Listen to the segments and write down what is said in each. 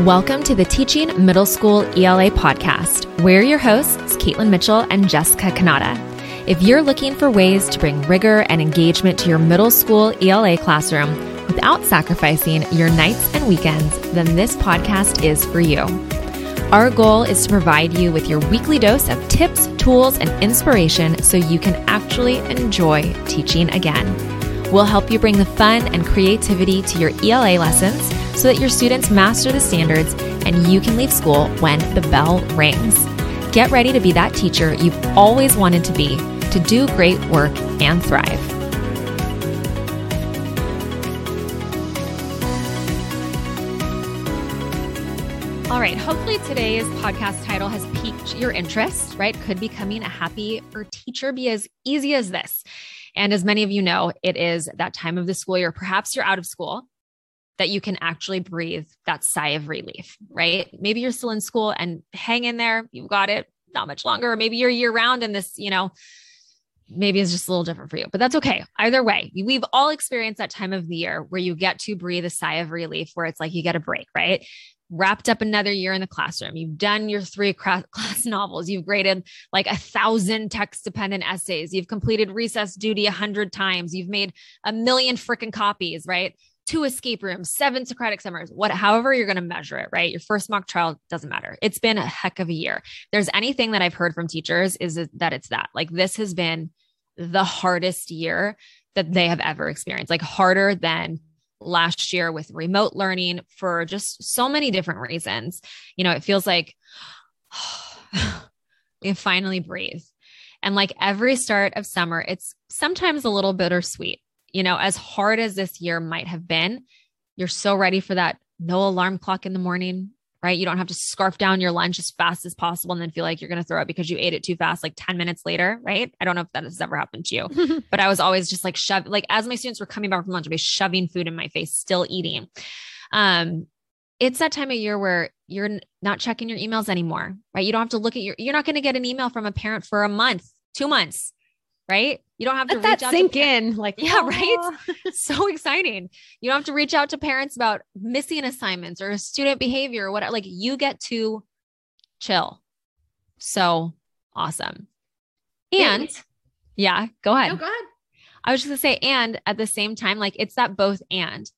Welcome to the Teaching Middle School ELA podcast. We're your hosts, Caitlin Mitchell and Jessica Kanata. If you're looking for ways to bring rigor and engagement to your middle school ELA classroom without sacrificing your nights and weekends, then this podcast is for you. Our goal is to provide you with your weekly dose of tips, tools, and inspiration so you can actually enjoy teaching again. We'll help you bring the fun and creativity to your ELA lessons so that your students master the standards and you can leave school when the bell rings. Get ready to be that teacher you've always wanted to be, to do great work and thrive. All right, hopefully today's podcast title has piqued your interest, right? Could becoming a happy or teacher be as easy as this? And as many of you know, it is that time of the school year. Perhaps you're out of school that you can actually breathe that sigh of relief, right? Maybe you're still in school and hang in there. You've got it not much longer. Or maybe you're year round and this, you know, maybe it's just a little different for you, but that's okay. Either way, we've all experienced that time of the year where you get to breathe a sigh of relief, where it's like you get a break, right? Wrapped up another year in the classroom. You've done your three class novels. You've graded like a thousand text dependent essays. You've completed recess duty a hundred times. You've made a million freaking copies, right? two escape rooms, seven Socratic seminars, what, however you're going to measure it, right? Your first mock trial doesn't matter. It's been a heck of a year. There's anything that I've heard from teachers is that it's that like this has been the hardest year that they have ever experienced, like harder than last year with remote learning for just so many different reasons. You know, it feels like we finally breathe. And like every start of summer, it's sometimes a little bittersweet you know, as hard as this year might have been, you're so ready for that no alarm clock in the morning, right? You don't have to scarf down your lunch as fast as possible and then feel like you're going to throw it because you ate it too fast, like 10 minutes later, right? I don't know if that has ever happened to you, but I was always just like shove, like as my students were coming back from lunch, I'd be shoving food in my face, still eating. Um, it's that time of year where you're not checking your emails anymore, right? You don't have to look at your, you're not going to get an email from a parent for a month, two months, right? You don't have Let to that sink to in. Like, yeah, right. Ah. so exciting. You don't have to reach out to parents about missing assignments or student behavior or whatever. Like you get to chill. So awesome. And yeah, go ahead. No, go ahead. I was just gonna say, and at the same time, like it's that both and,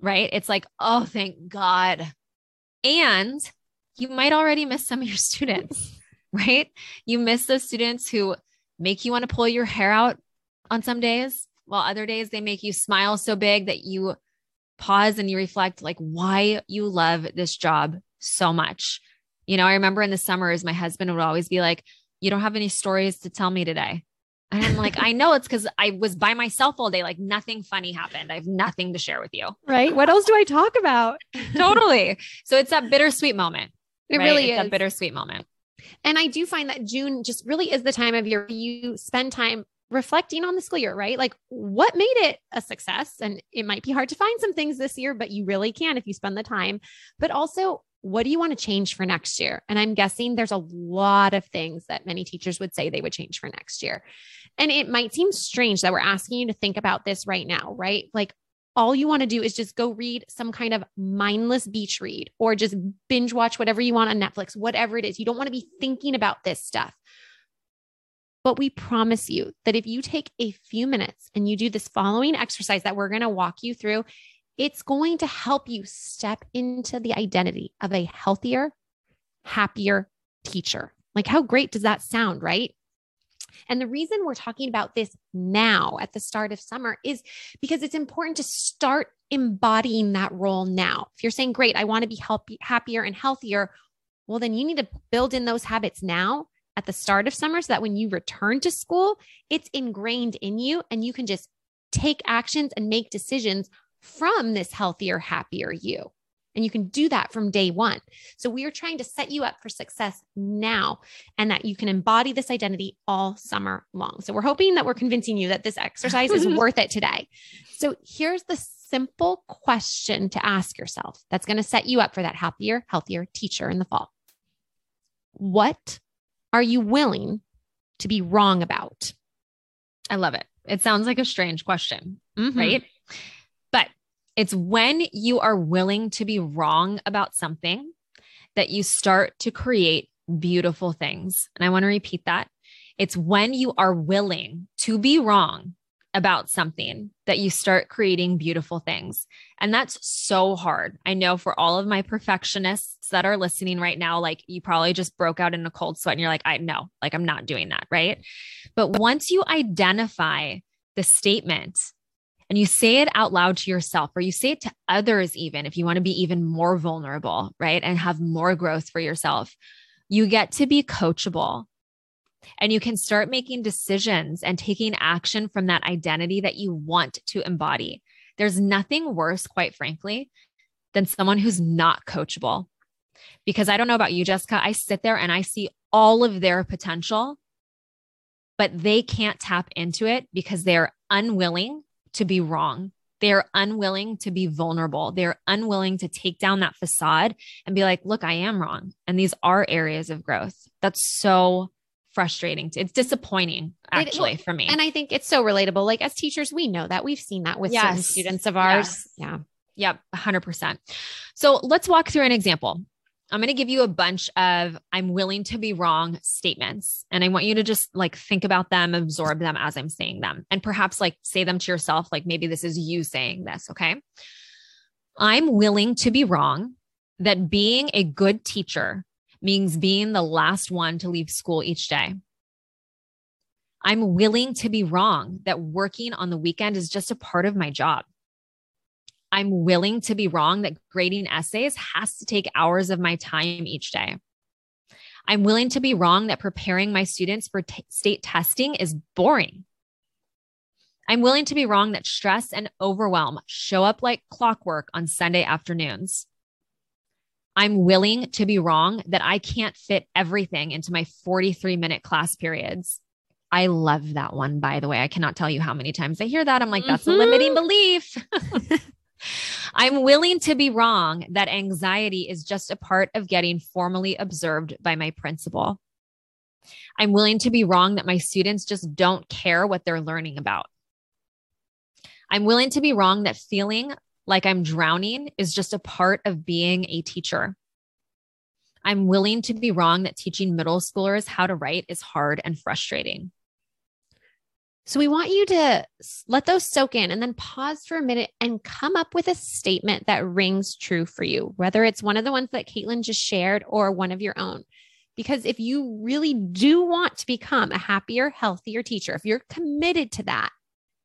right? It's like, oh, thank God. And you might already miss some of your students, right? You miss those students who make you want to pull your hair out on some days, while other days they make you smile so big that you pause and you reflect like why you love this job so much. You know, I remember in the summers, my husband would always be like, You don't have any stories to tell me today. And I'm like, I know it's because I was by myself all day. Like nothing funny happened. I have nothing to share with you. Right. What else do I talk about? totally. So it's that bittersweet moment. It right? really it's is. a bittersweet moment. And I do find that June just really is the time of year you spend time reflecting on the school year, right? Like what made it a success? And it might be hard to find some things this year, but you really can if you spend the time. But also, what do you want to change for next year? And I'm guessing there's a lot of things that many teachers would say they would change for next year. And it might seem strange that we're asking you to think about this right now, right? Like, all you want to do is just go read some kind of mindless beach read or just binge watch whatever you want on Netflix, whatever it is. You don't want to be thinking about this stuff. But we promise you that if you take a few minutes and you do this following exercise that we're going to walk you through, it's going to help you step into the identity of a healthier, happier teacher. Like, how great does that sound, right? And the reason we're talking about this now at the start of summer is because it's important to start embodying that role now. If you're saying, great, I want to be healthy, happier and healthier, well, then you need to build in those habits now at the start of summer so that when you return to school, it's ingrained in you and you can just take actions and make decisions from this healthier, happier you. And you can do that from day one. So we are trying to set you up for success now and that you can embody this identity all summer long. So we're hoping that we're convincing you that this exercise is worth it today. So here's the simple question to ask yourself that's going to set you up for that happier, healthier teacher in the fall. What are you willing to be wrong about? I love it. It sounds like a strange question, mm-hmm. right? It's when you are willing to be wrong about something that you start to create beautiful things. And I want to repeat that. It's when you are willing to be wrong about something that you start creating beautiful things. And that's so hard. I know for all of my perfectionists that are listening right now, like you probably just broke out in a cold sweat and you're like, I know, like I'm not doing that. Right. But once you identify the statement and you say it out loud to yourself or you say it to others, even if you want to be even more vulnerable, right? And have more growth for yourself, you get to be coachable and you can start making decisions and taking action from that identity that you want to embody. There's nothing worse, quite frankly, than someone who's not coachable. Because I don't know about you, Jessica, I sit there and I see all of their potential, but they can't tap into it because they're unwilling to be wrong. They are unwilling to be vulnerable. They're unwilling to take down that facade and be like, look, I am wrong. And these are areas of growth. That's so frustrating. It's disappointing actually it, well, for me. And I think it's so relatable. Like as teachers, we know that we've seen that with yes. certain students of ours. Yes. Yeah. Yep. 100%. So let's walk through an example. I'm going to give you a bunch of I'm willing to be wrong statements. And I want you to just like think about them, absorb them as I'm saying them, and perhaps like say them to yourself. Like maybe this is you saying this. Okay. I'm willing to be wrong that being a good teacher means being the last one to leave school each day. I'm willing to be wrong that working on the weekend is just a part of my job. I'm willing to be wrong that grading essays has to take hours of my time each day. I'm willing to be wrong that preparing my students for t- state testing is boring. I'm willing to be wrong that stress and overwhelm show up like clockwork on Sunday afternoons. I'm willing to be wrong that I can't fit everything into my 43 minute class periods. I love that one, by the way. I cannot tell you how many times I hear that. I'm like, that's mm-hmm. a limiting belief. I'm willing to be wrong that anxiety is just a part of getting formally observed by my principal. I'm willing to be wrong that my students just don't care what they're learning about. I'm willing to be wrong that feeling like I'm drowning is just a part of being a teacher. I'm willing to be wrong that teaching middle schoolers how to write is hard and frustrating. So we want you to let those soak in and then pause for a minute and come up with a statement that rings true for you, whether it's one of the ones that Caitlin just shared or one of your own. Because if you really do want to become a happier, healthier teacher, if you're committed to that,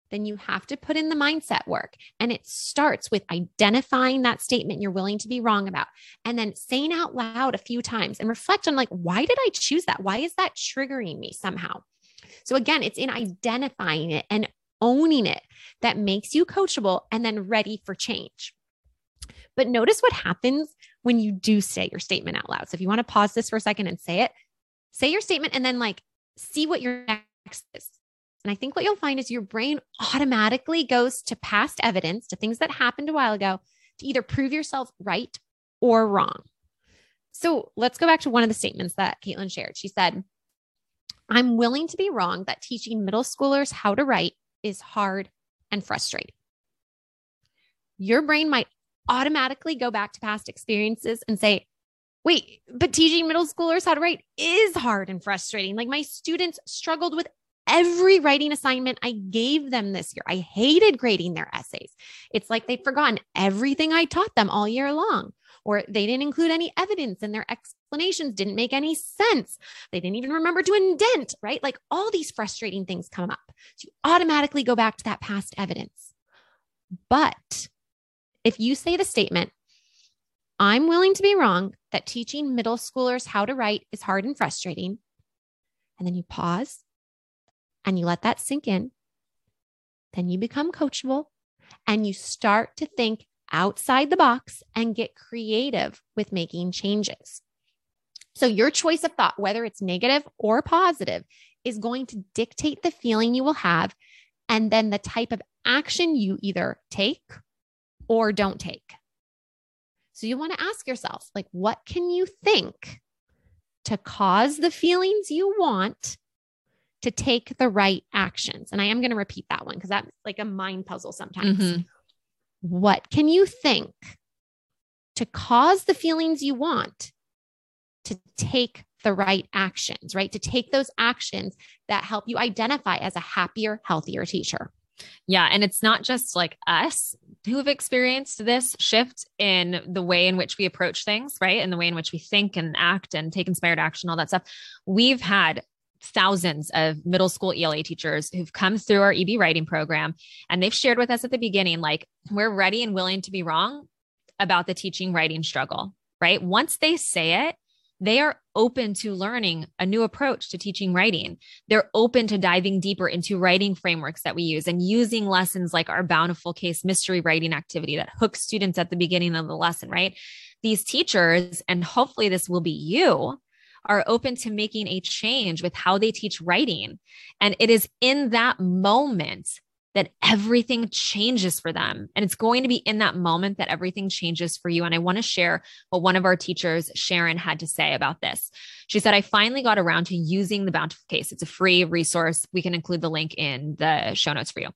then you have to put in the mindset work. And it starts with identifying that statement you're willing to be wrong about and then saying out loud a few times and reflect on like, why did I choose that? Why is that triggering me somehow? So again, it's in identifying it and owning it that makes you coachable and then ready for change. But notice what happens when you do say your statement out loud. So if you want to pause this for a second and say it, say your statement and then like see what your next is. And I think what you'll find is your brain automatically goes to past evidence, to things that happened a while ago, to either prove yourself right or wrong. So let's go back to one of the statements that Caitlin shared. She said, I'm willing to be wrong that teaching middle schoolers how to write is hard and frustrating. Your brain might automatically go back to past experiences and say, wait, but teaching middle schoolers how to write is hard and frustrating. Like my students struggled with every writing assignment I gave them this year. I hated grading their essays. It's like they'd forgotten everything I taught them all year long, or they didn't include any evidence and their explanations didn't make any sense. They didn't even remember to indent, right? Like all these frustrating things come up. So you automatically go back to that past evidence. But if you say the statement, I'm willing to be wrong that teaching middle schoolers how to write is hard and frustrating. And then you pause and you let that sink in, then you become coachable and you start to think outside the box and get creative with making changes. So, your choice of thought, whether it's negative or positive, is going to dictate the feeling you will have and then the type of action you either take or don't take. So, you want to ask yourself, like, what can you think to cause the feelings you want to take the right actions. And I am going to repeat that one because that's like a mind puzzle sometimes. Mm-hmm. What can you think to cause the feelings you want to take the right actions, right? To take those actions that help you identify as a happier, healthier teacher. Yeah. And it's not just like us who have experienced this shift in the way in which we approach things, right? And the way in which we think and act and take inspired action, all that stuff. We've had thousands of middle school ELA teachers who've come through our EB writing program and they've shared with us at the beginning, like, we're ready and willing to be wrong about the teaching writing struggle, right? Once they say it, they are open to learning a new approach to teaching writing. They're open to diving deeper into writing frameworks that we use and using lessons like our bountiful case mystery writing activity that hooks students at the beginning of the lesson, right? These teachers, and hopefully this will be you, are open to making a change with how they teach writing. And it is in that moment that everything changes for them. And it's going to be in that moment that everything changes for you. And I want to share what one of our teachers, Sharon, had to say about this. She said, I finally got around to using the Bountiful Case. It's a free resource. We can include the link in the show notes for you.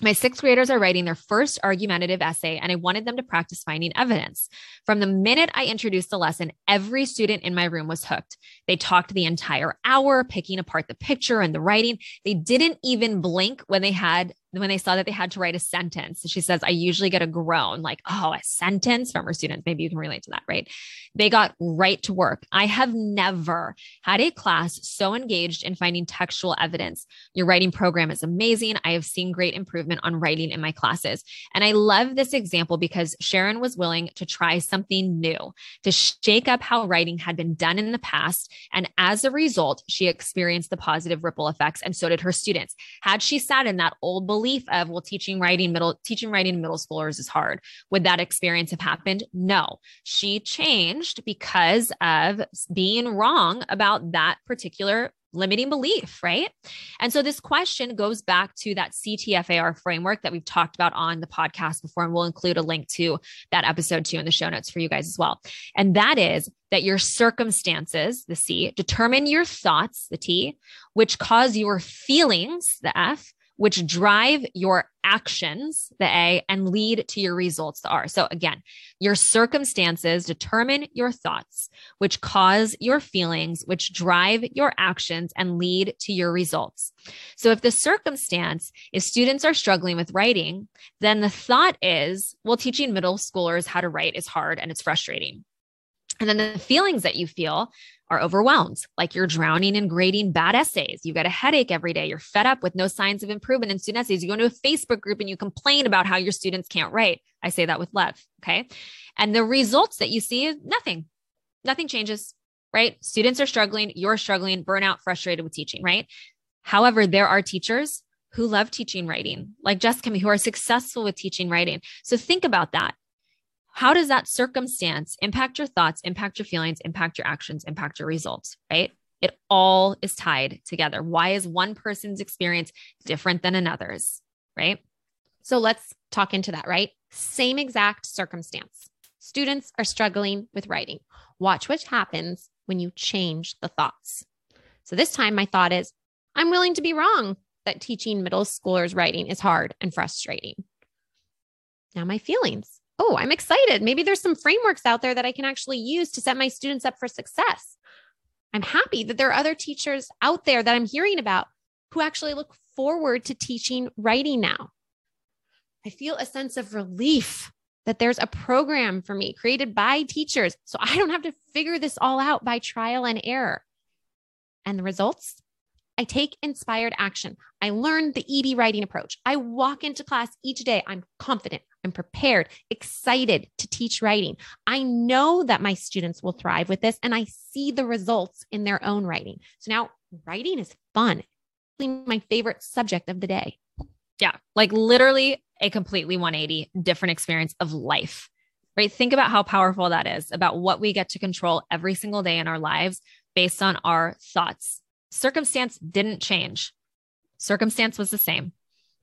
My sixth graders are writing their first argumentative essay, and I wanted them to practice finding evidence. From the minute I introduced the lesson, every student in my room was hooked. They talked the entire hour, picking apart the picture and the writing. They didn't even blink when they had when they saw that they had to write a sentence. She says, I usually get a groan like, oh, a sentence from her students. Maybe you can relate to that, right? They got right to work. I have never had a class so engaged in finding textual evidence. Your writing program is amazing. I have seen great improvement on writing in my classes. And I love this example because Sharon was willing to try something new, to shake up how writing had been done in the past. And as a result, she experienced the positive ripple effects, and so did her students. Had she sat in that old of, well, teaching writing middle, teaching writing middle schoolers is hard. Would that experience have happened? No. She changed because of being wrong about that particular limiting belief, right? And so this question goes back to that CTFAR framework that we've talked about on the podcast before, and we'll include a link to that episode too in the show notes for you guys as well. And that is that your circumstances, the C, determine your thoughts, the T, which cause your feelings, the F, which drive your actions, the A, and lead to your results, the R. So again, your circumstances determine your thoughts, which cause your feelings, which drive your actions and lead to your results. So if the circumstance is students are struggling with writing, then the thought is, well, teaching middle schoolers how to write is hard and it's frustrating. And then the feelings that you feel are overwhelmed, like you're drowning in grading bad essays. You get a headache every day. You're fed up with no signs of improvement in student essays. You go into a Facebook group and you complain about how your students can't write. I say that with love. Okay. And the results that you see is nothing. Nothing changes, right? Students are struggling. You're struggling, burnout, frustrated with teaching, right? However, there are teachers who love teaching writing, like Jessica, who are successful with teaching writing. So think about that. How does that circumstance impact your thoughts, impact your feelings, impact your actions, impact your results, right? It all is tied together. Why is one person's experience different than another's, right? So let's talk into that, right? Same exact circumstance. Students are struggling with writing. Watch what happens when you change the thoughts. So this time, my thought is I'm willing to be wrong that teaching middle schoolers writing is hard and frustrating. Now, my feelings oh, I'm excited. Maybe there's some frameworks out there that I can actually use to set my students up for success. I'm happy that there are other teachers out there that I'm hearing about who actually look forward to teaching writing now. I feel a sense of relief that there's a program for me created by teachers. So I don't have to figure this all out by trial and error. And the results? I take inspired action. I learn the EB writing approach. I walk into class each day. I'm confident. I'm prepared, excited to teach writing. I know that my students will thrive with this and I see the results in their own writing. So now writing is fun. My favorite subject of the day. Yeah, like literally a completely 180 different experience of life. Right? Think about how powerful that is about what we get to control every single day in our lives based on our thoughts. Circumstance didn't change. Circumstance was the same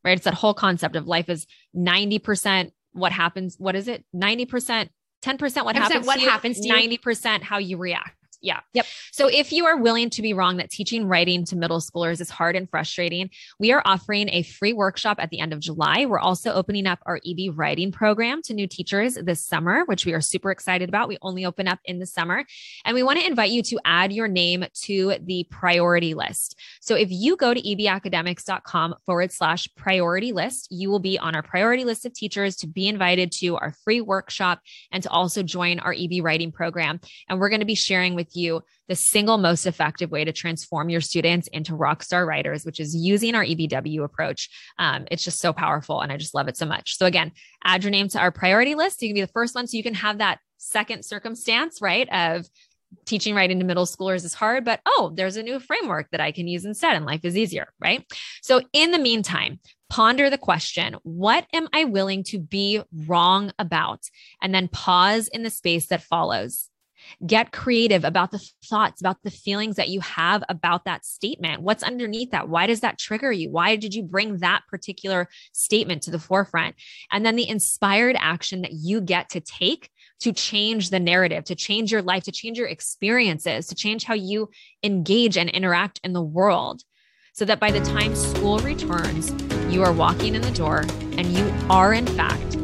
right? It's that whole concept of life is 90% what happens. What is it? 90%, 10% what happens. What happens to 90% how you react. Yeah. Yep. So if you are willing to be wrong that teaching writing to middle schoolers is hard and frustrating, we are offering a free workshop at the end of July. We're also opening up our EB writing program to new teachers this summer, which we are super excited about. We only open up in the summer. And we want to invite you to add your name to the priority list. So if you go to ebacademics.com forward slash priority list, you will be on our priority list of teachers to be invited to our free workshop and to also join our EB writing program. And we're going to be sharing with you the single most effective way to transform your students into rock star writers, which is using our EBW approach. Um, it's just so powerful and I just love it so much. So again, add your name to our priority list. You can be the first one so you can have that second circumstance, right? Of teaching writing to middle schoolers is hard, but oh, there's a new framework that I can use instead and life is easier, right? So in the meantime, ponder the question, what am I willing to be wrong about? And then pause in the space that follows. Get creative about the thoughts, about the feelings that you have about that statement. What's underneath that? Why does that trigger you? Why did you bring that particular statement to the forefront? And then the inspired action that you get to take to change the narrative, to change your life, to change your experiences, to change how you engage and interact in the world. So that by the time school returns, you are walking in the door and you are, in fact,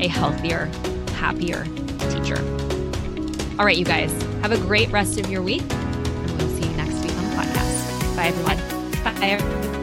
a healthier, happier teacher. All right, you guys, have a great rest of your week. And we'll see you next week on the podcast. Bye, everyone. Bye.